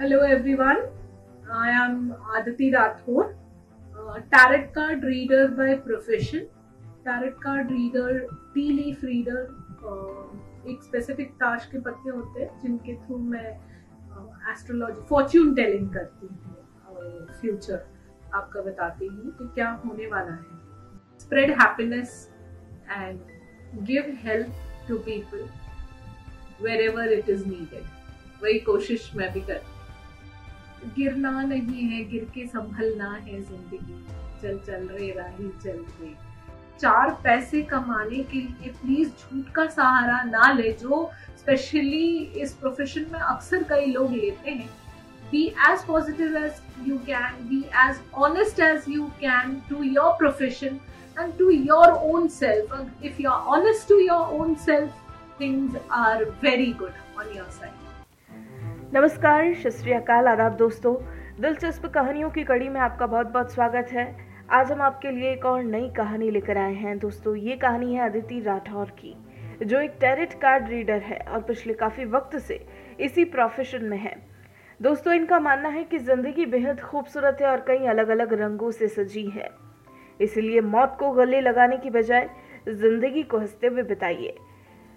Hello everyone, I am Aditi Rathore, uh, tarot card reader by profession. Tarot card reader, tea leaf reader, uh, एक specific ताश के पत्ते होते हैं जिनके थ्रू मैं एस्ट्रोलॉजी फॉर्च्यून टेलिंग करती हूँ फ्यूचर आपका बताती हूँ कि क्या होने वाला है। Spread happiness and give help to people wherever it is needed वही कोशिश मैं भी करती गिरना नहीं है, गिर के संभलना है ज़िंदगी। चल चल रे राही, चल रे। चार पैसे कमाने के लिए प्लीज़ झूठ का सहारा ना ले जो स्पेशली इस प्रोफेशन में अक्सर कई लोग लेते हैं। Be as positive as you can be as honest as you can to your profession and to your own self if you are honest to your own self things are very good on your side नमस्कार शस्त्री अकाल आदाब दोस्तों। दिलचस्प कहानियों की कड़ी में आपका बहुत बहुत स्वागत है। आज हम आपके लिए एक और नई कहानी लेकर आए हैं। दोस्तों, ये कहानी है अदिति राठौर की, जो एक टेरिट कार्ड रीडर है और पिछले काफ़ी वक्त से इसी प्रोफेशन में है। दोस्तों, इनका मानना है कि ज़िंदगी बेहद खूबसूरत है और कई अलग अलग रंगों से सजी है। इसलिए मौत को गले लगाने की बजाय ज़िंदगी को हँसते हुए बिताइए।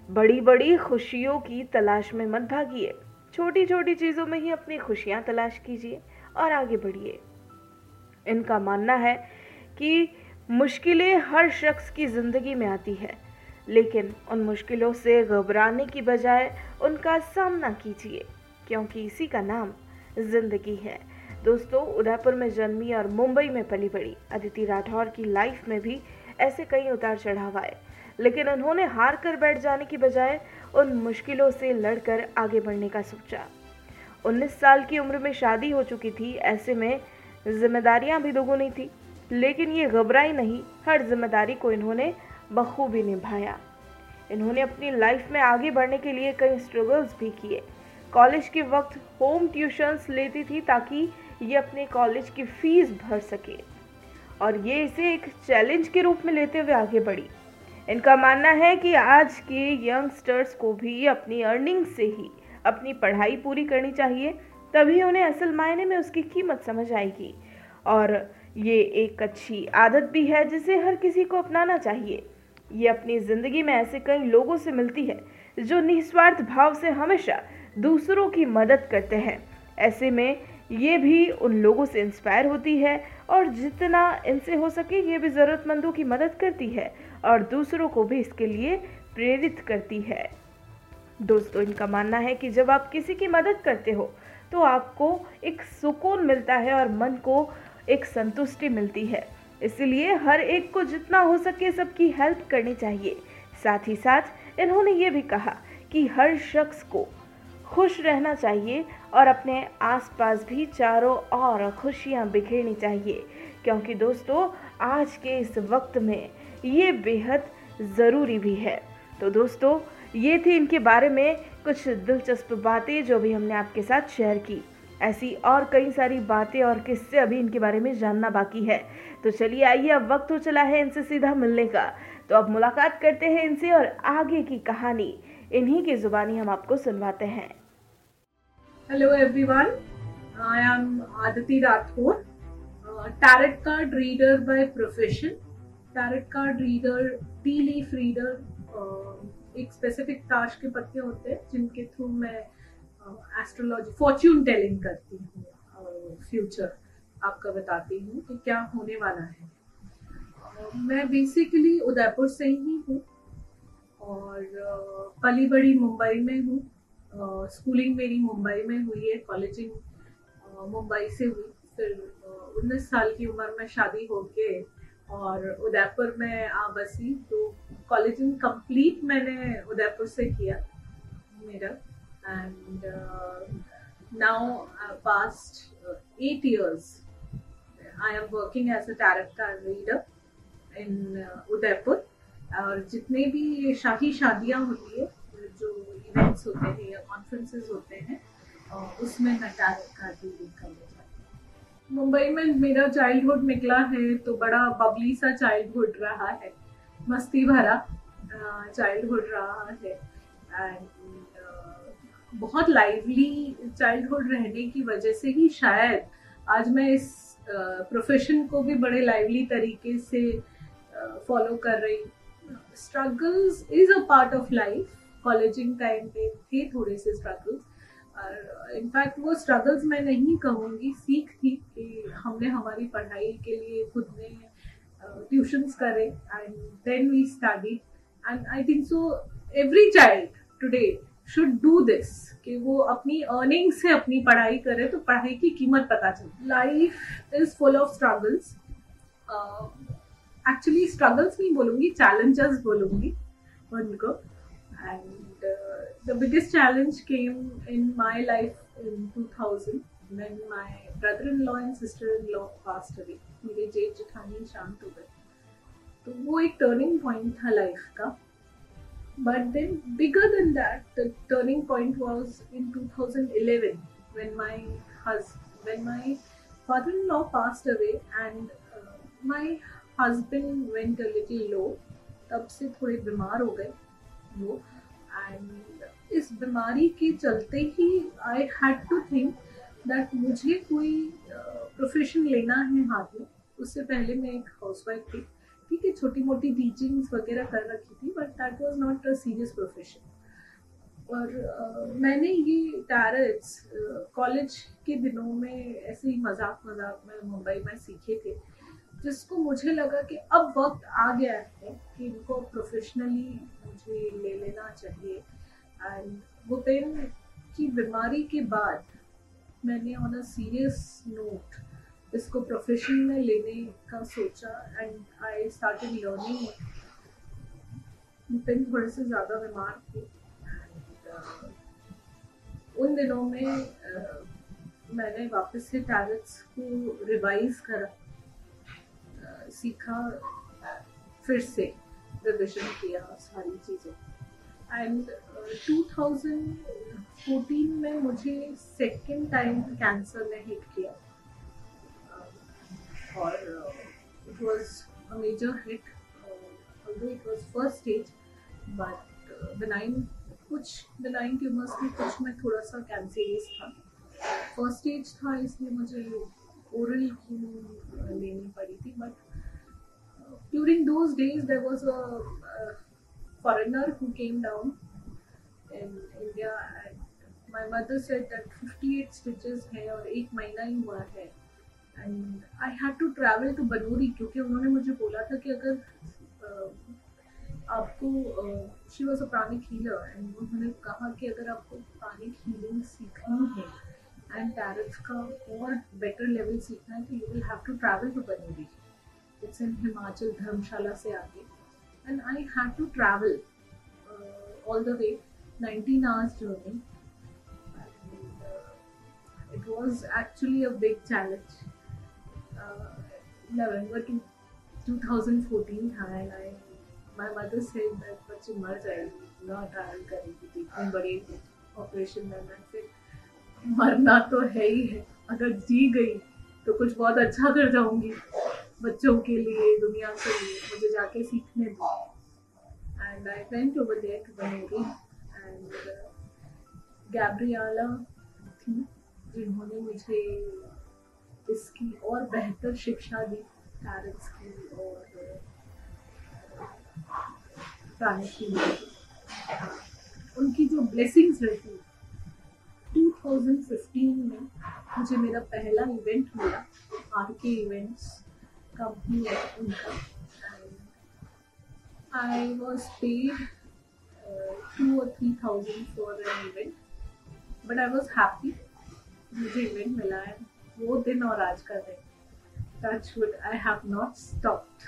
बड़ी बड़ी खुशियों की तलाश में मत भागिए। छोटी छोटी चीज़ों में ही अपनी खुशियाँ तलाश कीजिए और आगे बढ़िए। इनका मानना है कि मुश्किलें हर शख्स की ज़िंदगी में आती है, लेकिन उन मुश्किलों से घबराने की बजाय उनका सामना कीजिए, क्योंकि इसी का नाम ज़िंदगी है। दोस्तों, उदयपुर में जन्मी और मुंबई में पली बड़ी अदिति राठौर की लाइफ में भी ऐसे कई उतार चढ़ाव आए। लेकिन उन्होंने हार कर बैठ जाने की बजाय उन मुश्किलों से लड़कर आगे बढ़ने का सोचा। 19 साल की उम्र में शादी हो चुकी थी, ऐसे में जिम्मेदारियाँ भी दोगुनी थी। लेकिन ये घबराई नहीं, हर ज़िम्मेदारी को इन्होंने बखूबी निभाया। इन्होंने अपनी लाइफ में आगे बढ़ने के लिए कई स्ट्रगल्स भी किए। कॉलेज के वक्त होम ट्यूशन्स लेती थी ताकि ये अपने कॉलेज की फ़ीस भर सके। और ये इसे एक चैलेंज के रूप में लेते हुए आगे बढ़ी। इनका मानना है कि आज के यंगस्टर्स को भी अपनी अर्निंग से ही अपनी पढ़ाई पूरी करनी चाहिए, तभी उन्हें असल मायने में उसकी कीमत समझ आएगी। और ये एक अच्छी आदत भी है जिसे हर किसी को अपनाना चाहिए। ये अपनी ज़िंदगी में ऐसे कई लोगों से मिलती है, जो निस्वार्थ भाव से हमेशा दूसरों की मदद करते हैं। ऐसे में ये भी उन लोगों से इंस्पायर होती है और जितना इनसे हो सके ये भी ज़रूरतमंदों की मदद करती है और दूसरों को भी इसके लिए प्रेरित करती है। दोस्तों, इनका मानना है कि जब आप किसी की मदद करते हो तो आपको एक सुकून मिलता है और मन को एक संतुष्टि मिलती है। इसलिए हर एक को जितना हो सके सबकी हेल्प करनी चाहिए। साथ ही साथ, इन्होंने ये भी कहा कि हर शख्स को खुश रहना चाहिए और अपने आसपास भी चारों ओर खुशियाँ बिखेरनी चाहिए। क्योंकि दोस्तों, आज के इस वक्त में ये बेहद ज़रूरी भी है। तो दोस्तों, ये थी इनके बारे में कुछ दिलचस्प बातें जो भी हमने आपके साथ शेयर की। ऐसी और कई सारी बातें और किस्से अभी इनके बारे में जानना बाकी है। तो चलिए आइए, अब वक्त हो चला है इनसे सीधा मिलने का। तो अब मुलाकात करते हैं इनसे और आगे की कहानी। इन्हीं की जुबानी हम आपको सुनवाते हैं। Hello everyone I am Aditi Rathore tarot card reader by profession tarot card reader tea leaf reader एक स्पेसिफिक ताश के पत्ते होते हैं जिनके थ्रू मैं एस्ट्रोलॉजी फॉर्च्यून टेलिंग करती हूँ फ्यूचर आपका बताती हूँ कि क्या होने वाला है। Uh, मैं बेसिकली उदयपुर से ही हूँ और uh, पली बड़ी मुंबई में हूँ। स्कूलिंग मेरी मुंबई में हुई है कॉलेजिंग मुंबई से हुई। फिर उन्नीस साल की उम्र में शादी हो होके और उदयपुर में आ बसी। तो कॉलेजिंग कंप्लीट मैंने उदयपुर से किया, मेरा। And now past eight years I am working as a character reader in Udaipur. और जितने भी शाही शादियाँ होती है जो इवेंट्स होते हैं या कॉन्फ्रेंसेस होते हैं उसमें मैं का रीडिंग कर लेती मुंबई में मेरा चाइल्डहुड निकला है तो बड़ा बबली सा चाइल्डहुड रहा है। मस्ती भरा चाइल्डहुड रहा है। एंड बहुत लाइवली चाइल्डहुड रहने की वजह से ही शायद आज मैं इस प्रोफेशन को भी बड़े लाइवली तरीके से फॉलो कर रही struggles is a part of life कॉलेजिंग time पे थे थोड़े से स्ट्रगल्स और इनफैक्ट वो स्ट्रगल्स मैं नहीं कहूँगी, सीख थी कि हमने हमारी पढ़ाई के लिए खुद ने ट्यूशंस करे and then we study and I think so every child today should do this कि वो अपनी अर्निंग से अपनी पढ़ाई करे तो पढ़ाई की कीमत पता चले. Life is full of struggles actually struggles नहीं बोलूँगी चैलेंजेस बोलूँगी उनको. and the biggest challenge came in my life in two thousand when my brother-in-law and sister-in-law passed away मेरे जेठ जेठानी शांत हो गए तो वो एक टर्निंग पॉइंट था लाइफ का but then bigger than that the turning point was in 2011 when my husband when my father-in-law passed away and uh, my husband went a little low तब से थोड़े बीमार हो गए वो एंड इस बीमारी के चलते ही I had to think that मुझे कोई प्रोफेशन लेना है हाथ में. उससे पहले मैं एक हाउसवाइफ थी. ठीक है छोटी मोटी टीचिंग्स वगैरह कर रखी थी but that was not a serious profession और uh, मैंने ये टैरट्स कॉलेज के दिनों में ऐसे ही मज़ाक मज़ाक में मुंबई में सीखे थे जिसको मुझे लगा कि अब वक्त आ गया है कि इनको प्रोफेशनली मुझे ले लेना चाहिए। एंड भूपेन की बीमारी के बाद मैंने ऑन अ सीरियस नोट इसको प्रोफेशन में लेने का सोचा एंड आई स्टार्टेड लर्निंग पिन थोड़े से ज़्यादा बीमार थे। Uh, उन दिनों में uh, मैंने वापस से टैलेंट्स को रिवाइज करा uh, सीखा फिर से। रिविजन किया सारी चीज़ों एंड थाउज़ेंड फोर्टीन में मुझे सेकेंड टाइम कैंसर ने हिट किया। और it was a major hit was first stage but uh, benign कुछ benign ट्यूमर्स में कुछ में थोड़ा सा कैंसरियस था। फ़र्स्ट स्टेज था इसलिए मुझे oral but during those days there was a foreigner who came down in India and my mother said that 58 stitches है और एक महीना ही हुआ है। And I had to travel to Banuri क्योंकि उन्होंने मुझे बोला था कि अगर आपको she was a pranic healer and उन्होंने कहा कि अगर आपको प्राणिक हीलिंग सीखनी है एंड टैरफ का और बेटर लेवल सीखना है तो you will have to travel to Banuri it's in Himachal Dharamshala से आगे and I had to travel all the way 19 hours journey. It was actually a big challenge. Uh, November to 2014 था and I my mother said that बच्ची मर जाएगी ना travel करेगी इतने बड़े ऑपरेशन में मैं फिर मरना तो है ही है। अगर जी गई तो कुछ बहुत अच्छा कर जाऊँगी। बच्चों के लिए, दुनिया के लिए मुझे जाके सीखने दो। And I went over there to Banuri and Gabriela थी, जिन्होंने मुझे इसकी और बेहतर शिक्षा दी पेरेंट्स की और उनकी जो ब्लेसिंग्स रहती 2015 में मुझे मेरा पहला इवेंट मिला, आर के इवेंट्स है उनका आई वॉज़ पेड टू और three thousand for an event but I was happy मुझे इवेंट मिला है वो दिन और आज का दिन। Touch wood I have not stopped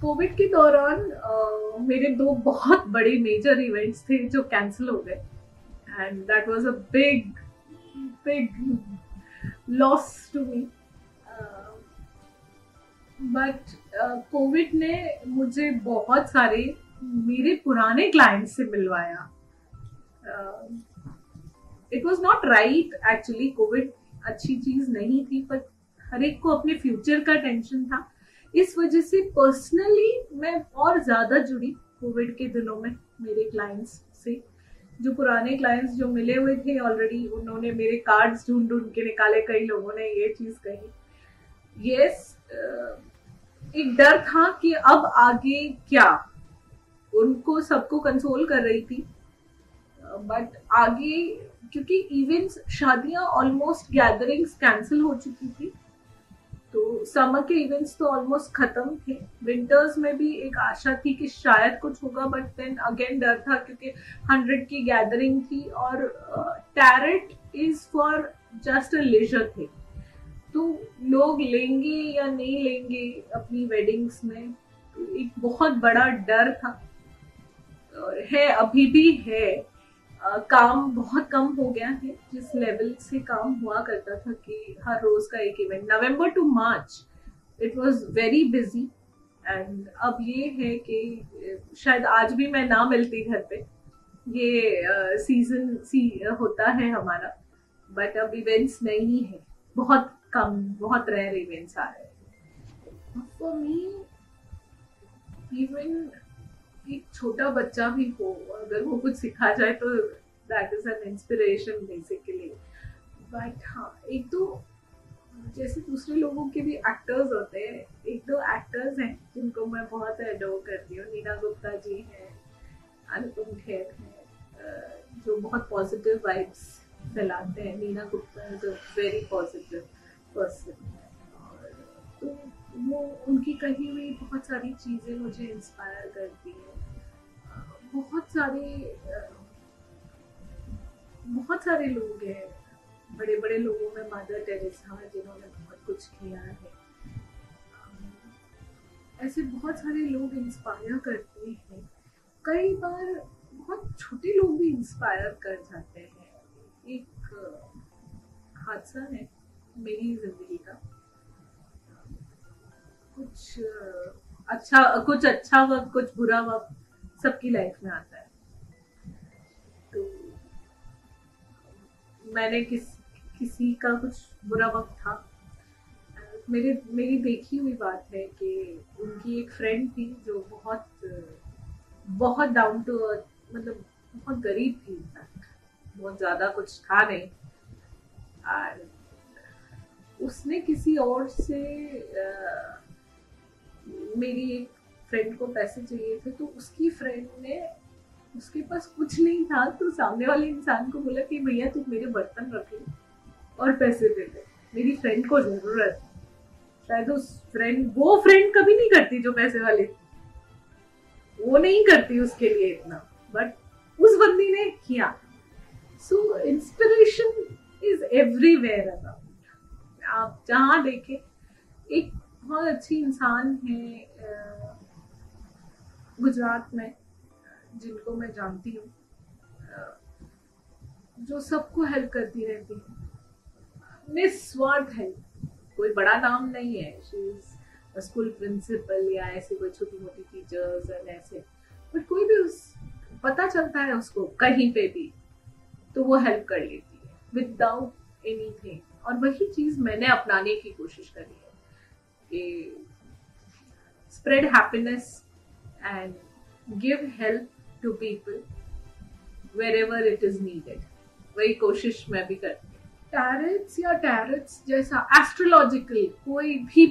COVID के दौरान uh, मेरे दो बहुत बड़े मेजर इवेंट्स थे जो कैंसिल हो गए। And that was a big big loss to me but covid ने मुझे बहुत सारे मेरे पुराने क्लाइंट्स से मिलवाया। Uh, it was not right actually COVID अच्छी चीज़ नहीं थी पर हर एक को अपने फ्यूचर का टेंशन था। इस वजह से पर्सनली मैं और ज़्यादा जुड़ी कोविड के दिनों में मेरे क्लाइंट्स से। जो पुराने क्लाइंट्स जो मिले हुए थे ऑलरेडी उन्होंने मेरे कार्ड्स ढूंढ ढूंढ के निकाले कई लोगों ने ये चीज़ कही। यस एक डर था कि अब आगे क्या? उनको सबको कंसोल कर रही थी। बट आगे, क्योंकि इवेंट्स शादियाँ ऑलमोस्ट गैदरिंग्स कैंसिल हो चुकी थी। तो समर के इवेंट्स तो ऑलमोस्ट खत्म थे। विंटर्स में भी एक आशा थी कि शायद कुछ होगा बट देन अगेन डर था क्योंकि हंड्रेड की गैदरिंग थी और tarot is for just a leisure थे तो लोग लेंगे या नहीं लेंगे अपनी वेडिंग्स में तो एक बहुत बड़ा डर था। और है अभी भी है। आ, काम बहुत कम हो गया है जिस लेवल से काम हुआ करता था कि हर रोज का एक event November to March it was very busy and अब ये है कि शायद आज भी मैं ना मिलती घर पे। ये सीज़न सी होता है हमारा। बट अब इवेंट्स नहीं है। बहुत कम, बहुत रेयर इवेंट्स आ रहे हैं। फॉर मी इवन एक छोटा बच्चा भी हो, अगर वो कुछ सिखा जाए तो that is an inspiration basically but हाँ एक तो जैसे दूसरे लोगों के भी एक्टर्स होते हैं, एक दो एक्टर्स हैं जिनको मैं बहुत एडोर करती हूँ। नीना गुप्ता जी हैं, अनुपम खेर हैं जो बहुत पॉजिटिव वाइब्स फैलाते हैं। Neena Gupta is a very positive तो वो, उनकी कही हुई बहुत सारी चीज़ें मुझे इंस्पायर करती हैं। बहुत सारे बहुत सारे लोग हैं। बड़े बड़े लोगों में मदर टेरेसा जिन्होंने बहुत कुछ किया है। ऐसे बहुत सारे लोग इंस्पायर करते हैं। कई बार बहुत छोटे लोग भी इंस्पायर कर जाते हैं। एक, हादसा है। मेरी ज़िंदगी का कुछ अच्छा कुछ अच्छा वक्त कुछ बुरा वक्त सबकी लाइफ में आता है। तो मैंने किस, किसी का कुछ बुरा वक्त था। मेरे, मेरी देखी हुई बात है कि उनकी एक फ्रेंड थी जो बहुत बहुत डाउन टू अर्थ मतलब बहुत गरीब थी बहुत ज़्यादा कुछ था नहीं। और उसने किसी और से आ, मेरी एक फ्रेंड को पैसे चाहिए थे तो उसकी फ्रेंड ने उसके पास कुछ नहीं था तो सामने वाले इंसान को बोला कि भैया तुम मेरे बर्तन रख लो और पैसे दे दे। मेरी फ्रेंड को ज़रूरत शायद उस फ्रेंड वो फ्रेंड कभी नहीं करती जो पैसे वाले। वो नहीं करती उसके लिए इतना बट उस बंदी ने किया। So inspiration is everywhere around आप जहाँ देखें, एक बहुत अच्छी इंसान है गुजरात में, जिनको मैं जानती हूँ जो सबको हेल्प करती रहती है। निस्वार्थ है। कोई बड़ा नाम नहीं है। शी इज़ स्कूल प्रिंसिपल या ऐसे कोई छोटी मोटी टीचर्स एंड ऐसे। बट कोई भी उस, पता चलता है उसको, कहीं पे भी तो वो हेल्प कर लेती है विदाउट एनीथिंग और वही चीज़ मैंने अपनाने की कोशिश करी है कि spread happiness and give help to people wherever it is needed. वही कोशिश मैं भी करती हूँ। टैरेट्स या टैरेट्स जैसा एस्ट्रोलॉजिकल कोई भी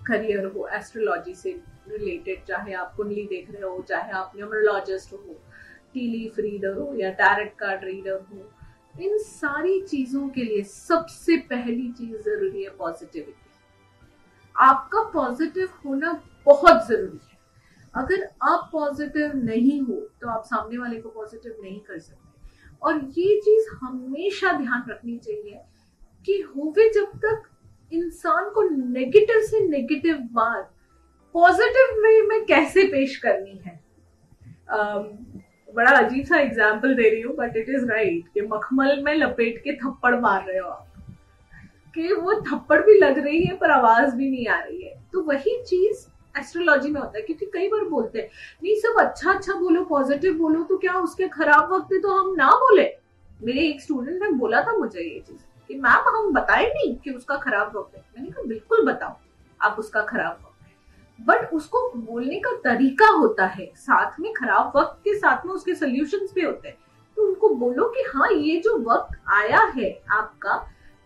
करियर हो एस्ट्रोलॉजी से रिलेटेड चाहे आप कुंडली देख रहे हो, चाहे आप न्यूमरोलॉजिस्ट हो टीलीफ रीडर हो या टैरेट कार्ड रीडर हो इन सारी चीज़ों के लिए सबसे पहली चीज़ ज़रूरी है पॉजिटिविटी आपका पॉजिटिव होना बहुत ज़रूरी है। अगर आप पॉजिटिव नहीं हो तो आप सामने वाले को पॉजिटिव नहीं कर सकते। और ये चीज़ हमेशा ध्यान रखनी चाहिए कि होवे जब तक इंसान को नेगेटिव से नेगेटिव बात पॉजिटिव वे में कैसे पेश करनी है। um, बड़ा अजीब सा एग्ज़ाम्पल दे रही हूँ बट इट इज़ राइट कि मखमल में लपेट के थप्पड़ मार रहे हो आप। कि वो थप्पड़ भी लग रही है, पर आवाज़ भी नहीं आ रही है। तो वही चीज़ एस्ट्रोलॉजी में होता है, क्योंकि कई बार बोलते हैं, नहीं, सब अच्छा अच्छा बोलो पॉजिटिव बोलो तो क्या उसके खराब वक्त तो हम ना बोले? मेरे एक स्टूडेंट ने बोला था मुझे ये चीज़ कि, मैम, हम बताए नहीं कि उसका खराब वक्त है। मैंने कहा, बिल्कुल बताओ, आप उसका खराब वक्त बट उसको बोलने का तरीका होता है। साथ में खराब वक्त के साथ में उसके सोल्यूशन भी होते हैं। तो उनको बोलो कि हाँ ये जो वक्त आया है आपका,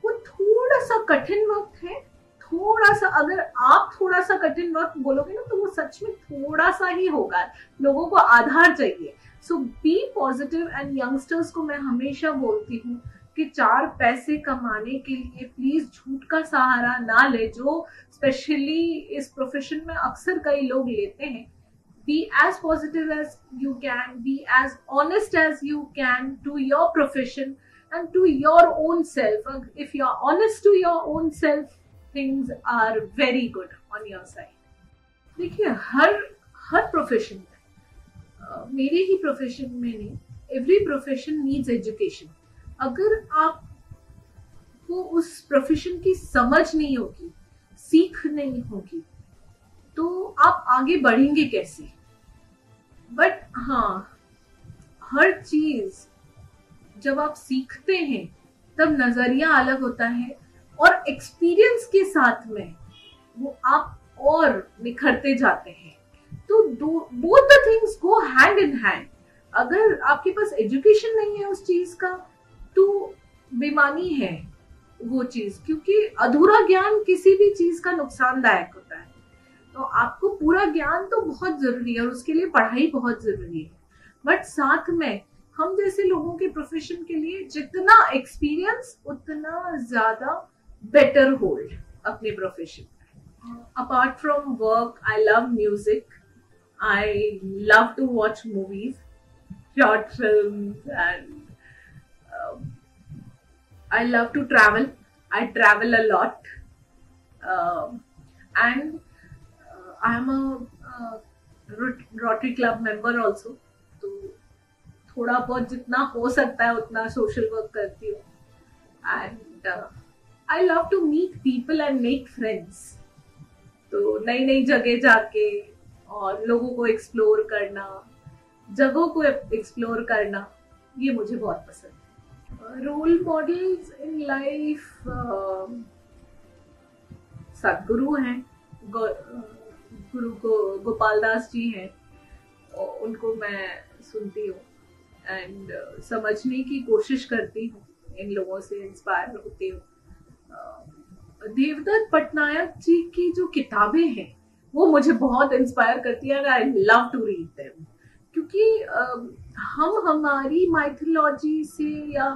वो थोड़ा सा कठिन वक्त है। थोड़ा सा अगर आप थोड़ा सा कठिन वक्त बोलोगे ना तो वो सच में थोड़ा सा ही होगा। लोगों को आधार चाहिए। So be positive and youngsters को मैं हमेशा बोलती हूँ कि चार पैसे कमाने के लिए प्लीज़ झूठ का सहारा ना ले, जो स्पेशली इस प्रोफेशन में अक्सर कई लोग लेते हैं। Be as positive as you can be as honest as you can to your profession and to your own self if you are honest to your own self things are very good on your side देखिए, हर हर profession में मेरे ही profession में नहीं every profession needs education अगर आप को उस प्रोफेशन की समझ नहीं होगी, सीख नहीं होगी तो आप आगे बढ़ेंगे कैसे? बट हाँ हर चीज़ जब आप सीखते हैं, तब नज़रिया अलग होता है और एक्सपीरियंस के साथ में वो आप और निखरते जाते हैं। तो both the things go hand in hand अगर आपके पास एजुकेशन नहीं है उस चीज़ का तो बेमानी है वो चीज़, क्योंकि अधूरा ज्ञान किसी भी चीज़ का नुकसानदायक होता है। तो आपको पूरा ज्ञान तो बहुत ज़रूरी है और उसके लिए पढ़ाई बहुत ज़रूरी है। बट साथ में हम जैसे लोगों के प्रोफेशन के लिए जितना एक्सपीरियंस उतना ज़्यादा बेटर होल्ड अपने profession apart from work I love music I love to watch movies short film and I love to travel. I travel a lot. Uh, and uh, I am a Rotary Club member also. तो थोड़ा बहुत जितना हो सकता है उतना social work करती हूँ and I love to meet people and make friends तो नई नई जगह जाके और लोगों को एक्सप्लोर करना जगहों को एक्सप्लोर करना ये मुझे बहुत पसंद है रोल मॉडल्स इन लाइफ सदगुरु हैं गुरु को गोपाल दास जी हैं उनको मैं सुनती हूँ एंड uh, समझने की कोशिश करती हूँ इन लोगों से इंस्पायर होती हूँ। Uh, देवदत्त पटनायक जी की जो किताबें हैं वो मुझे बहुत इंस्पायर करती है I love to read them क्योंकि हम हमारी माइथोलॉजी से या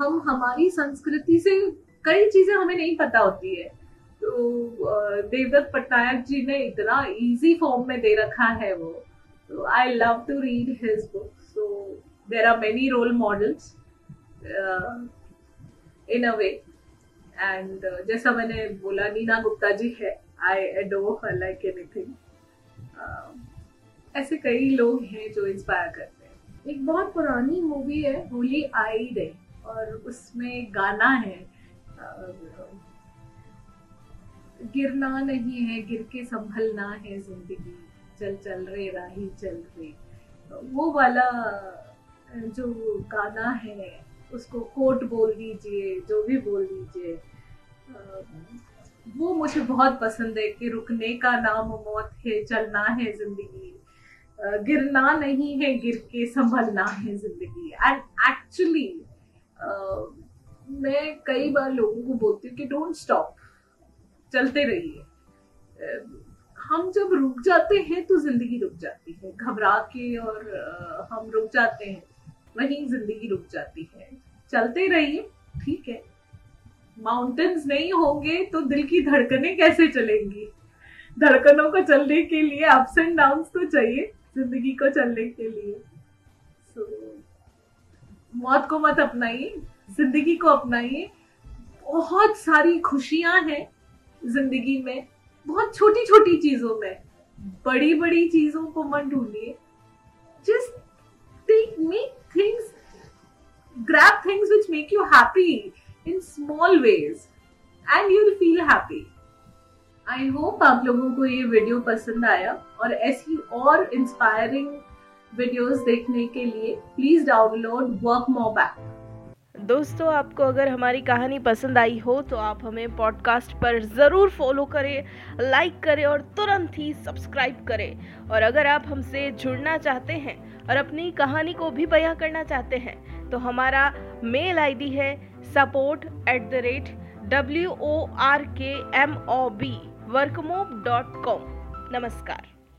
हम हमारी संस्कृति से कई चीज़ें हमें नहीं पता होती है। तो देवदत्त पटनायक जी ने इतना इजी फॉर्म में दे रखा है वो। तो I love to read his book so there are many role models in a way and जैसा मैंने बोला, नीना गुप्ता जी है आई एडो लाइक एनीथिंग ऐसे कई लोग हैं जो इंस्पायर करते हैं। एक बहुत पुरानी मूवी है, होली आई डे और उसमें गाना है। गिरना नहीं है, गिर के संभलना है ज़िंदगी, चल चल रे, राही, चल रे। वो वाला जो गाना है, उसको कोट बोल दीजिए, जो भी बोल दीजिए। वो मुझे बहुत पसंद है कि रुकने का नाम मौत है, चलना है ज़िंदगी। गिरना नहीं है, गिर के संभलना है ज़िंदगी। एंड एक्चुअली मैं कई बार लोगों को बोलती हूँ कि डोंट स्टॉप चलते रहिए। हम जब रुक जाते हैं तो ज़िंदगी रुक जाती है। घबरा के और हम रुक जाते हैं, वहीं ज़िंदगी रुक जाती है। चलते रहिए, ठीक है। माउंटेन्स नहीं होंगे तो दिल की धड़कनें कैसे चलेंगी? धड़कनों को चलने के लिए अप्स एंड डाउन तो चाहिए। ज़िंदगी को चलने के लिए। So, मौत को मत अपनाइए ज़िंदगी को अपनाइए। बहुत सारी खुशियाँ हैं ज़िंदगी में बहुत छोटी छोटी चीज़ों में। बड़ी बड़ी चीज़ों को मत ढूंढिए। Just take make things grab things which make you happy in small ways and you will feel happy I hope आप लोगों को ये वीडियो पसंद आया और ऐसी और इंस्पायरिंग वीडियोस देखने के लिए please download WorkMob app दोस्तों, आपको अगर हमारी कहानी पसंद आई हो तो आप हमें पॉडकास्ट पर ज़रूर फॉलो करें लाइक करें और तुरंत ही सब्सक्राइब करें। और अगर आप हमसे जुड़ना चाहते हैं और अपनी कहानी को भी बयां करना चाहते हैं तो हमारा मेल आईडी है support at the rate W O R K M O B WorkMob dot com नमस्कार।